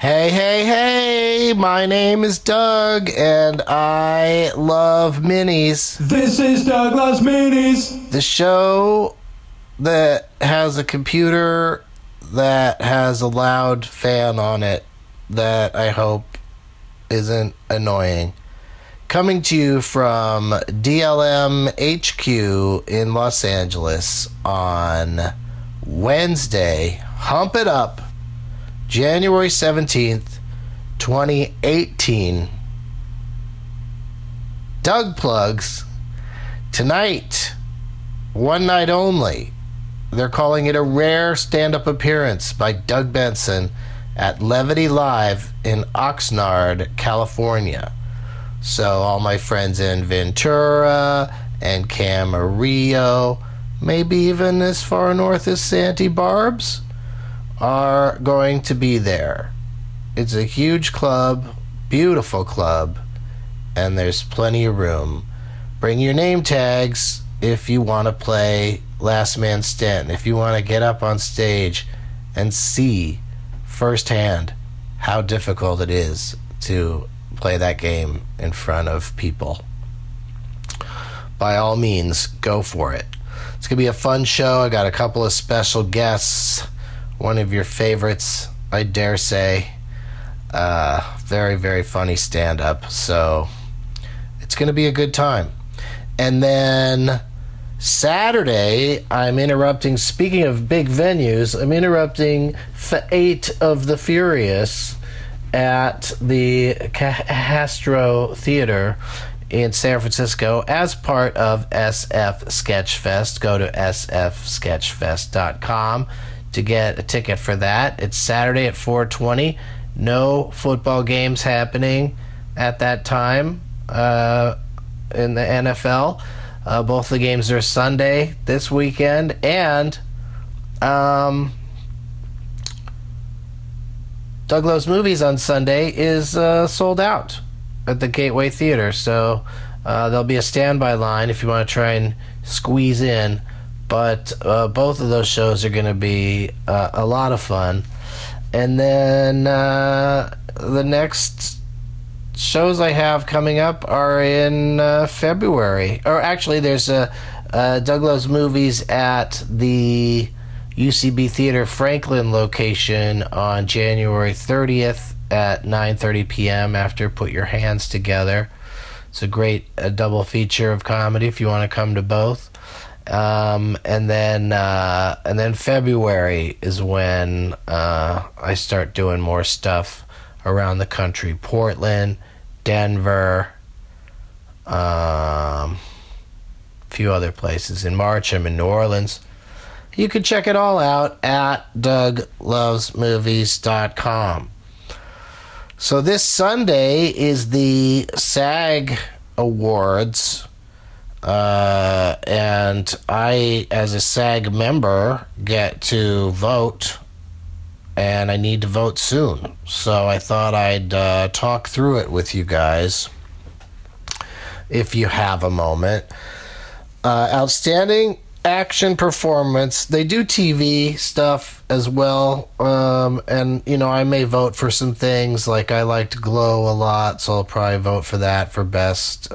Hey, hey, hey! My name is Doug, and I love minis. This is Doug Loves Minis. The show that has a computer that has a loud fan on it that I hope isn't annoying. Coming to you from DLM HQ in Los Angeles on Wednesday. Hump it up. January 17th, 2018. Doug plugs. Tonight, one night only. They're calling it a rare stand up appearance by Doug Benson at Levity Live in Oxnard, California. So, all my friends in Ventura and Camarillo, maybe even as far north as Santa Barbs, are going to be there. It's a huge club, beautiful club, and there's plenty of room. Bring your name tags if you want to play Last Man Stand, if you want to get up on stage and see firsthand how difficult it is to play that game in front of people. By all means, go for it. It's going to be a fun show. I got a couple of special guests one of your favorites, I dare say. Uh, very, very funny stand up. So it's going to be a good time. And then Saturday, I'm interrupting, speaking of big venues, I'm interrupting Fate of the Furious at the Castro Theater in San Francisco as part of SF Sketchfest. Go to sfsketchfest.com to get a ticket for that. It's Saturday at 4:20. No football games happening at that time uh, in the NFL. Uh, both the games are Sunday this weekend, and um, Doug Loves Movies on Sunday is uh, sold out at the Gateway Theater. So uh, there'll be a standby line if you want to try and squeeze in but uh, both of those shows are going to be uh, a lot of fun. And then uh, the next shows I have coming up are in uh, February. Or actually, there's a, Doug Loves Movies at the UCB Theater Franklin location on January 30th at 9:30 p.m. After Put Your Hands Together. It's a great a double feature of comedy if you want to come to both. Um, and then uh, and then February is when uh, I start doing more stuff around the country: Portland, Denver, um, a few other places. In March, I'm in New Orleans. You can check it all out at DougLovesMovies.com. So this Sunday is the SAG Awards uh, and I, as a SAG member, get to vote, and I need to vote soon. So I thought I'd uh, talk through it with you guys if you have a moment. Uh, outstanding action performance. They do TV stuff as well. Um, and, you know, I may vote for some things. Like, I liked Glow a lot, so I'll probably vote for that for best.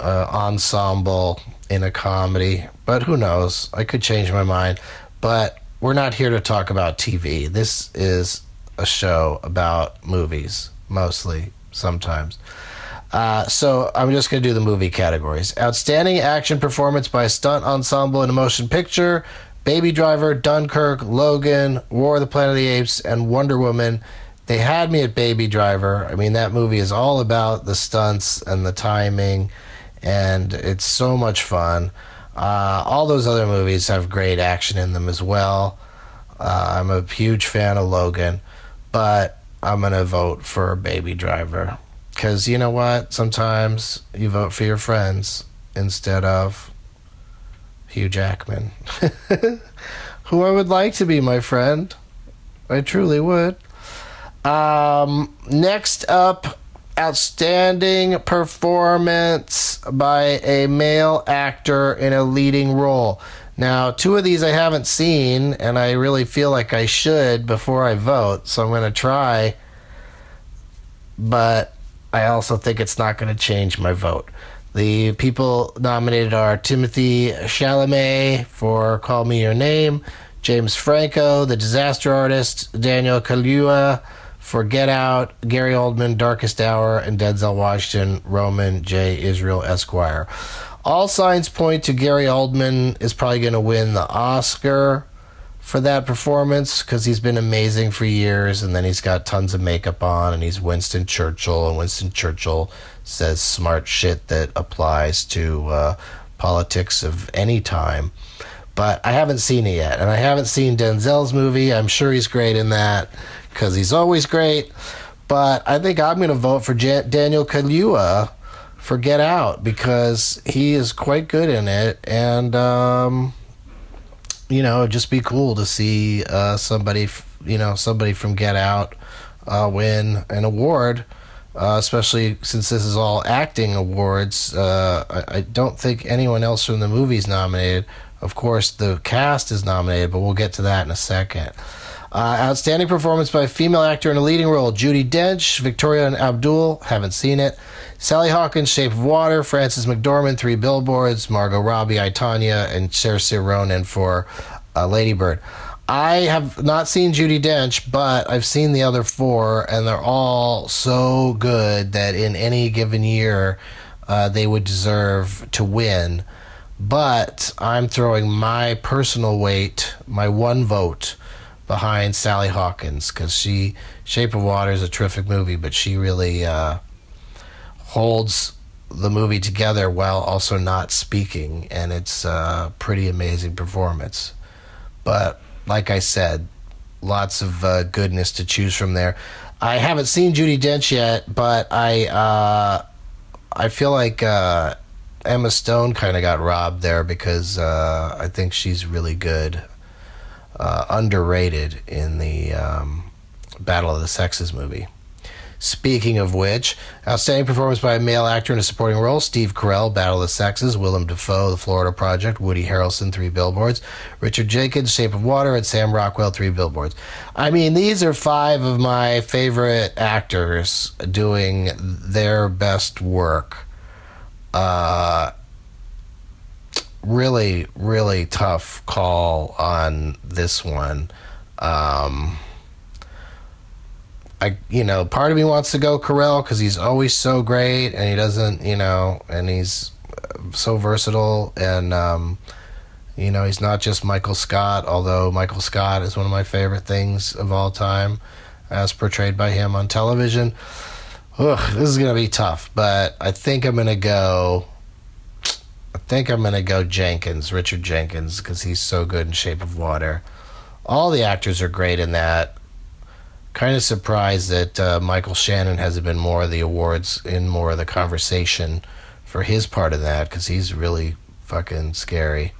Uh, ensemble in a comedy, but who knows? I could change my mind. But we're not here to talk about TV. This is a show about movies, mostly, sometimes. Uh, so I'm just going to do the movie categories. Outstanding action performance by stunt ensemble in a motion picture, Baby Driver, Dunkirk, Logan, War of the Planet of the Apes, and Wonder Woman. They had me at Baby Driver. I mean, that movie is all about the stunts and the timing and it's so much fun. Uh, all those other movies have great action in them as well. Uh, I'm a huge fan of Logan, but I'm to vote for Baby Driver. Because you know what? Sometimes you vote for your friends instead of Hugh Jackman, who I would like to be my friend. I truly would. Um, next up, outstanding performance by a male actor in a leading role. Now, two of these I haven't seen, and I really feel like I should before I vote, so I'm going to try. But I also think it's not going to change my vote. The people nominated are Timothée Chalamet for Call Me Your Name, James Franco, The Disaster Artist, Daniel Kaluuya for Get Out, Gary Oldman, Darkest Hour, and Denzel Washington, Roman J. Israel Esquire. All signs point to Gary Oldman is probably going to win the Oscar for that performance because he's been amazing for years and then he's got tons of makeup on and he's Winston Churchill and Winston Churchill says smart shit that applies to uh, politics of any time. But I haven't seen it yet and I haven't seen Denzel's movie. I'm sure he's great in that because he's always great. But I think I'm going to vote for Daniel Kaluuya for Get Out because he is quite good in it, and um, you know, it'd just be cool to see uh, somebody, you know, somebody from Get Out uh, win an award. Uh, especially since this is all acting awards, uh, I, I don't think anyone else from the movie's nominated. Of course, the cast is nominated, but we'll get to that in a second. Uh, outstanding performance by a female actor in a leading role: Judi Dench, Victoria and Abdul. Haven't seen it. Sally Hawkins, Shape of Water. Frances McDormand, Three Billboards. Margot Robbie, I Tonya, and Saoirse Ronan for uh, Lady Bird. I have not seen Judi Dench, but I've seen the other four, and they're all so good that in any given year, uh, they would deserve to win. But I'm throwing my personal weight, my one vote, behind Sally Hawkins because she Shape of Water is a terrific movie, but she really uh, holds the movie together while also not speaking, and it's a pretty amazing performance. But like I said, lots of uh, goodness to choose from there. I haven't seen Judi Dench yet, but I uh, I feel like uh, Emma Stone kind of got robbed there because uh, I think she's really good, uh, underrated in the um, Battle of the Sexes movie. Speaking of which, outstanding performance by a male actor in a supporting role: Steve Carell, Battle of the Sexes; Willem Dafoe, The Florida Project; Woody Harrelson, Three Billboards; Richard Jenkins, Shape of Water; and Sam Rockwell, Three Billboards. I mean, these are five of my favorite actors doing their best work. Uh, really, really tough call on this one. Um, I, you know, part of me wants to go Carell because he's always so great and he doesn't, you know, and he's so versatile and, um, you know, he's not just Michael Scott, although Michael Scott is one of my favorite things of all time as portrayed by him on television. Ugh, this is going to be tough, but I think I'm going to go. Think I'm going to go Jenkins, Richard Jenkins, because he's so good in Shape of Water. All the actors are great in that kind of surprised that uh, Michael Shannon hasn't been more of the awards in more of the conversation for his part of that because he's really fucking scary.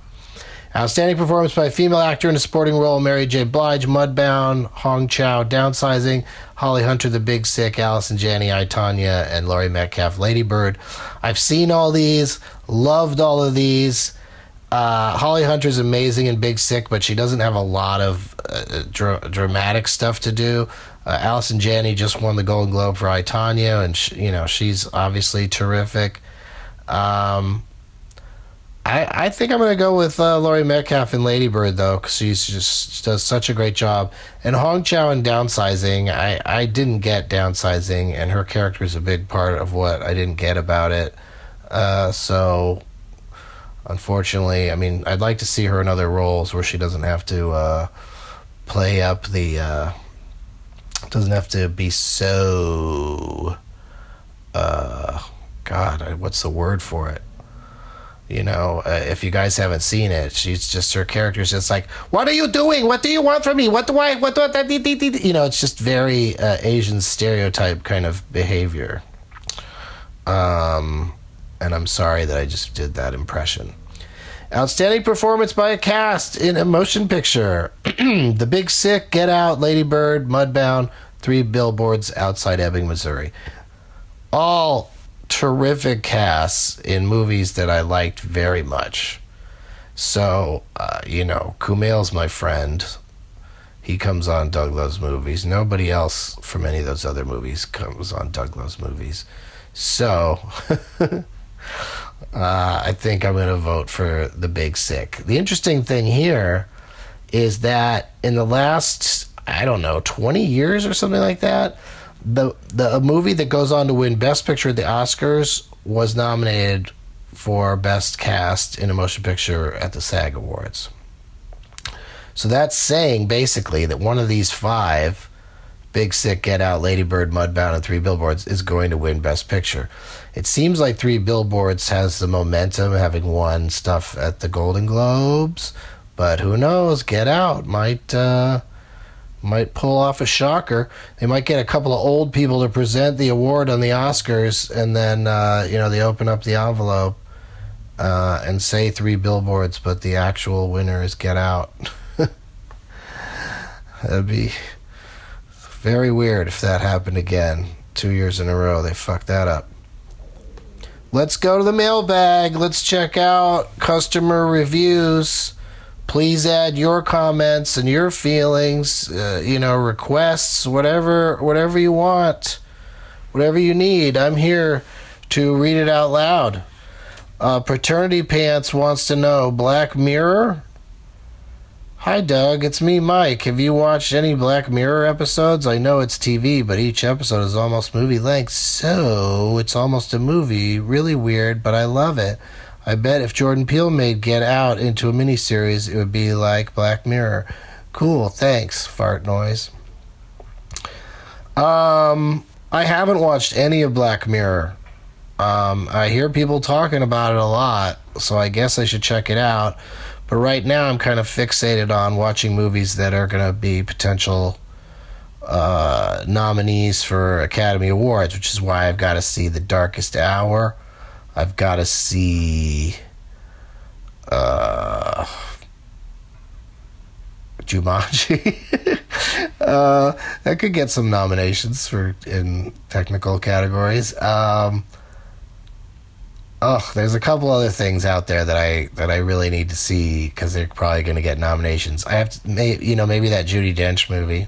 Outstanding performance by a female actor in a supporting role: Mary J. Blige, Mudbound, Hong Chau, Downsizing, Holly Hunter, The Big Sick, Allison Janney, I Tonya, and Laurie Metcalf, Lady Bird. I've seen all these, loved all of these. Uh, Holly Hunter's amazing in Big Sick, but she doesn't have a lot of uh, dra- dramatic stuff to do. Uh, Allison Janney just won the Golden Globe for I Tonya, and you know she's obviously terrific. Um, I, I think I'm going to go with uh, Laurie Metcalf in Lady Bird though, because she's just she does such a great job. And Hong Chau in Downsizing, I, I didn't get Downsizing, and her character is a big part of what I didn't get about it. Uh, so unfortunately, I mean, I'd like to see her in other roles where she doesn't have to uh, play up the, uh, doesn't have to be so, uh, God, what's the word for it? You know, uh, if you guys haven't seen it, she's just her character's just like, "What are you doing? What do you want from me? What do I? What do I?" You know, it's just very uh, Asian stereotype kind of behavior. Um, and I'm sorry that I just did that impression. Outstanding performance by a cast in a motion picture: The Big Sick, Get Out, Lady Bird, Mudbound, Three Billboards Outside Ebbing, Missouri. All terrific casts in movies that I liked very much. So, uh, you know, Kumail's my friend. He comes on Doug Loves Movies. Nobody else from any of those other movies comes on Doug Loves Movies. So, uh, I think I'm going to vote for The Big Sick. The interesting thing here is that in the last, I don't know, 20 years or something like that, the the a movie that goes on to win Best Picture at the Oscars was nominated for Best Cast in a Motion Picture at the SAG Awards. So that's saying basically that one of these five, Big Sick, Get Out, Lady Bird, Mudbound, and Three Billboards, is going to win Best Picture. It seems like Three Billboards has the momentum, having won stuff at the Golden Globes, but who knows? Get Out might. Uh, might pull off a shocker. They might get a couple of old people to present the award on the Oscars, and then uh, you know they open up the envelope uh, and say three billboards, but the actual winner is Get Out. That'd be very weird if that happened again. Two years in a row, they fucked that up. Let's go to the mailbag. Let's check out customer reviews please add your comments and your feelings uh, you know requests whatever whatever you want whatever you need. I'm here to read it out loud. Uh, paternity pants wants to know black mirror? Hi doug. It's me mike. Have you watched any black mirror episodes? I know it's tv but each episode is almost movie length so it's almost a movie. Really weird but i love it I bet if Jordan Peele made Get Out into a miniseries, it would be like Black Mirror. Cool, thanks, fart noise. Um, I haven't watched any of Black Mirror. Um, I hear people talking about it a lot, so I guess I should check it out. But right now, I'm kind of fixated on watching movies that are going to be potential uh, nominees for Academy Awards, which is why I've got to see The Darkest Hour. I've got to see uh, Jumanji. uh, that could get some nominations for in technical categories. Um, oh, there's a couple other things out there that I that I really need to see because they're probably going to get nominations. I have to, may, you know, maybe that Judi Dench movie,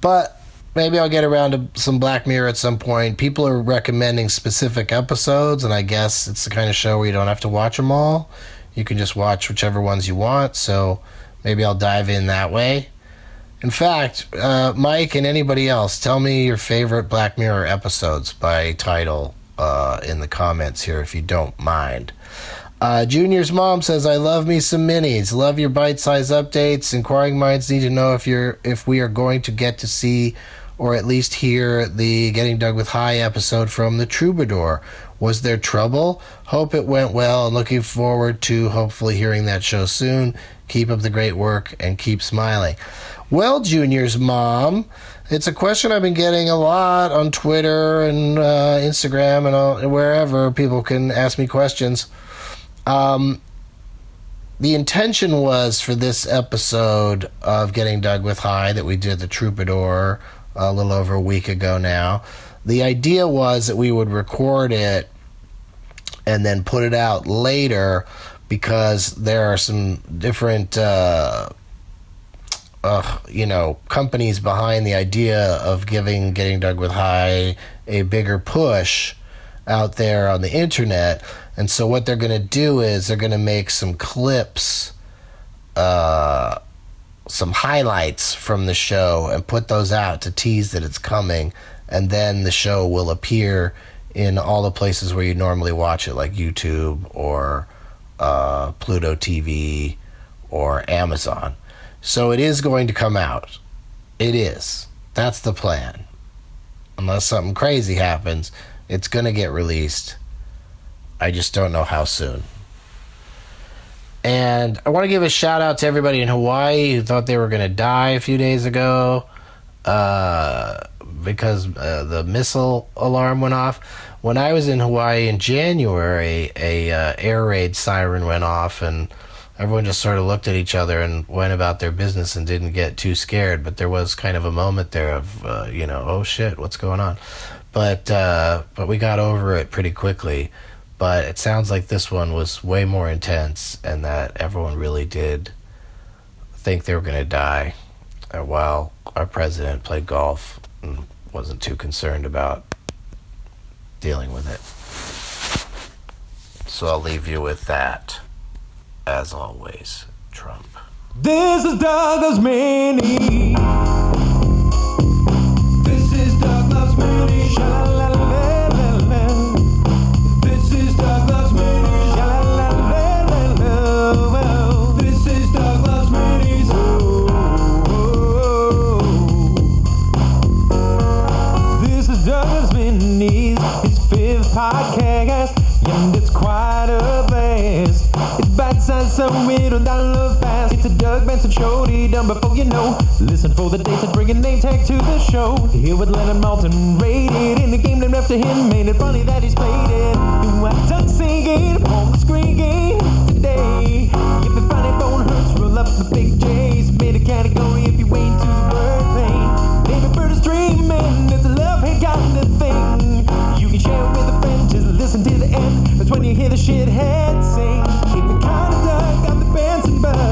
but maybe I'll get around to some Black Mirror at some point. People are recommending specific episodes, and I guess it's the kind of show where you don't have to watch them all. You can just watch whichever ones you want. So maybe I'll dive in that way. In fact, uh, Mike and anybody else, tell me your favorite Black Mirror episodes by title uh, in the comments here if you don't mind. Uh, Junior's mom says, "I love me some minis. Love your bite-size updates. Inquiring minds need to know if you're if we are going to get to see or at least hear the Getting Doug with High episode from the Troubadour. Was there trouble? Hope it went well and looking forward to hopefully hearing that show soon. Keep up the great work and keep smiling. Well, Junior's mom, it's a question I've been getting a lot on Twitter and uh, Instagram and all, wherever people can ask me questions. Um, the intention was for this episode of Getting Doug with High that we did the Troubadour a little over a week ago now. The idea was that we would record it and then put it out later because there are some different, uh, uh, you know, companies behind the idea of giving Getting Doug with High a bigger push out there on the internet. And so what they're going to do is they're going to make some clips. Uh, some highlights from the show and put those out to tease that it's coming. And then the show will appear in all the places where you normally watch it like youtube or uh, pluto tv or amazon. So it is going to come out. It is. That's the plan. Unless something crazy happens it's going to get released. I just don't know how soon and I want to give a shout out to everybody in Hawaii who thought they were going to die a few days ago uh, because uh, the missile alarm went off. When I was in Hawaii in January, a uh, air raid siren went off, and everyone just sort of looked at each other and went about their business and didn't get too scared. But there was kind of a moment there of, uh, you know, oh shit, what's going on? But uh, but we got over it pretty quickly But it sounds like this one was way more intense and that everyone really did think they were going to die uh, while our president played golf and wasn't too concerned about dealing with it. So I'll leave you with that. As always, Trump. This is Doug Loves Mini. Bite-sized, so it'll download fast. It's a Doug Benson show, He done before you know. Listen for the dates and bring a name tag to the show. Here with Leonard Maltin, rated in the game named after him. Made it funny that he's played it. White Duck singing the screen today. If you find it bone hurts, roll up the big J's. Made a category if you wait to the pain. Baby bird is dreaming, it's a love hate kind of thing. You can share it with a friend, just listen to the end. That's when you hear the shithead sing back.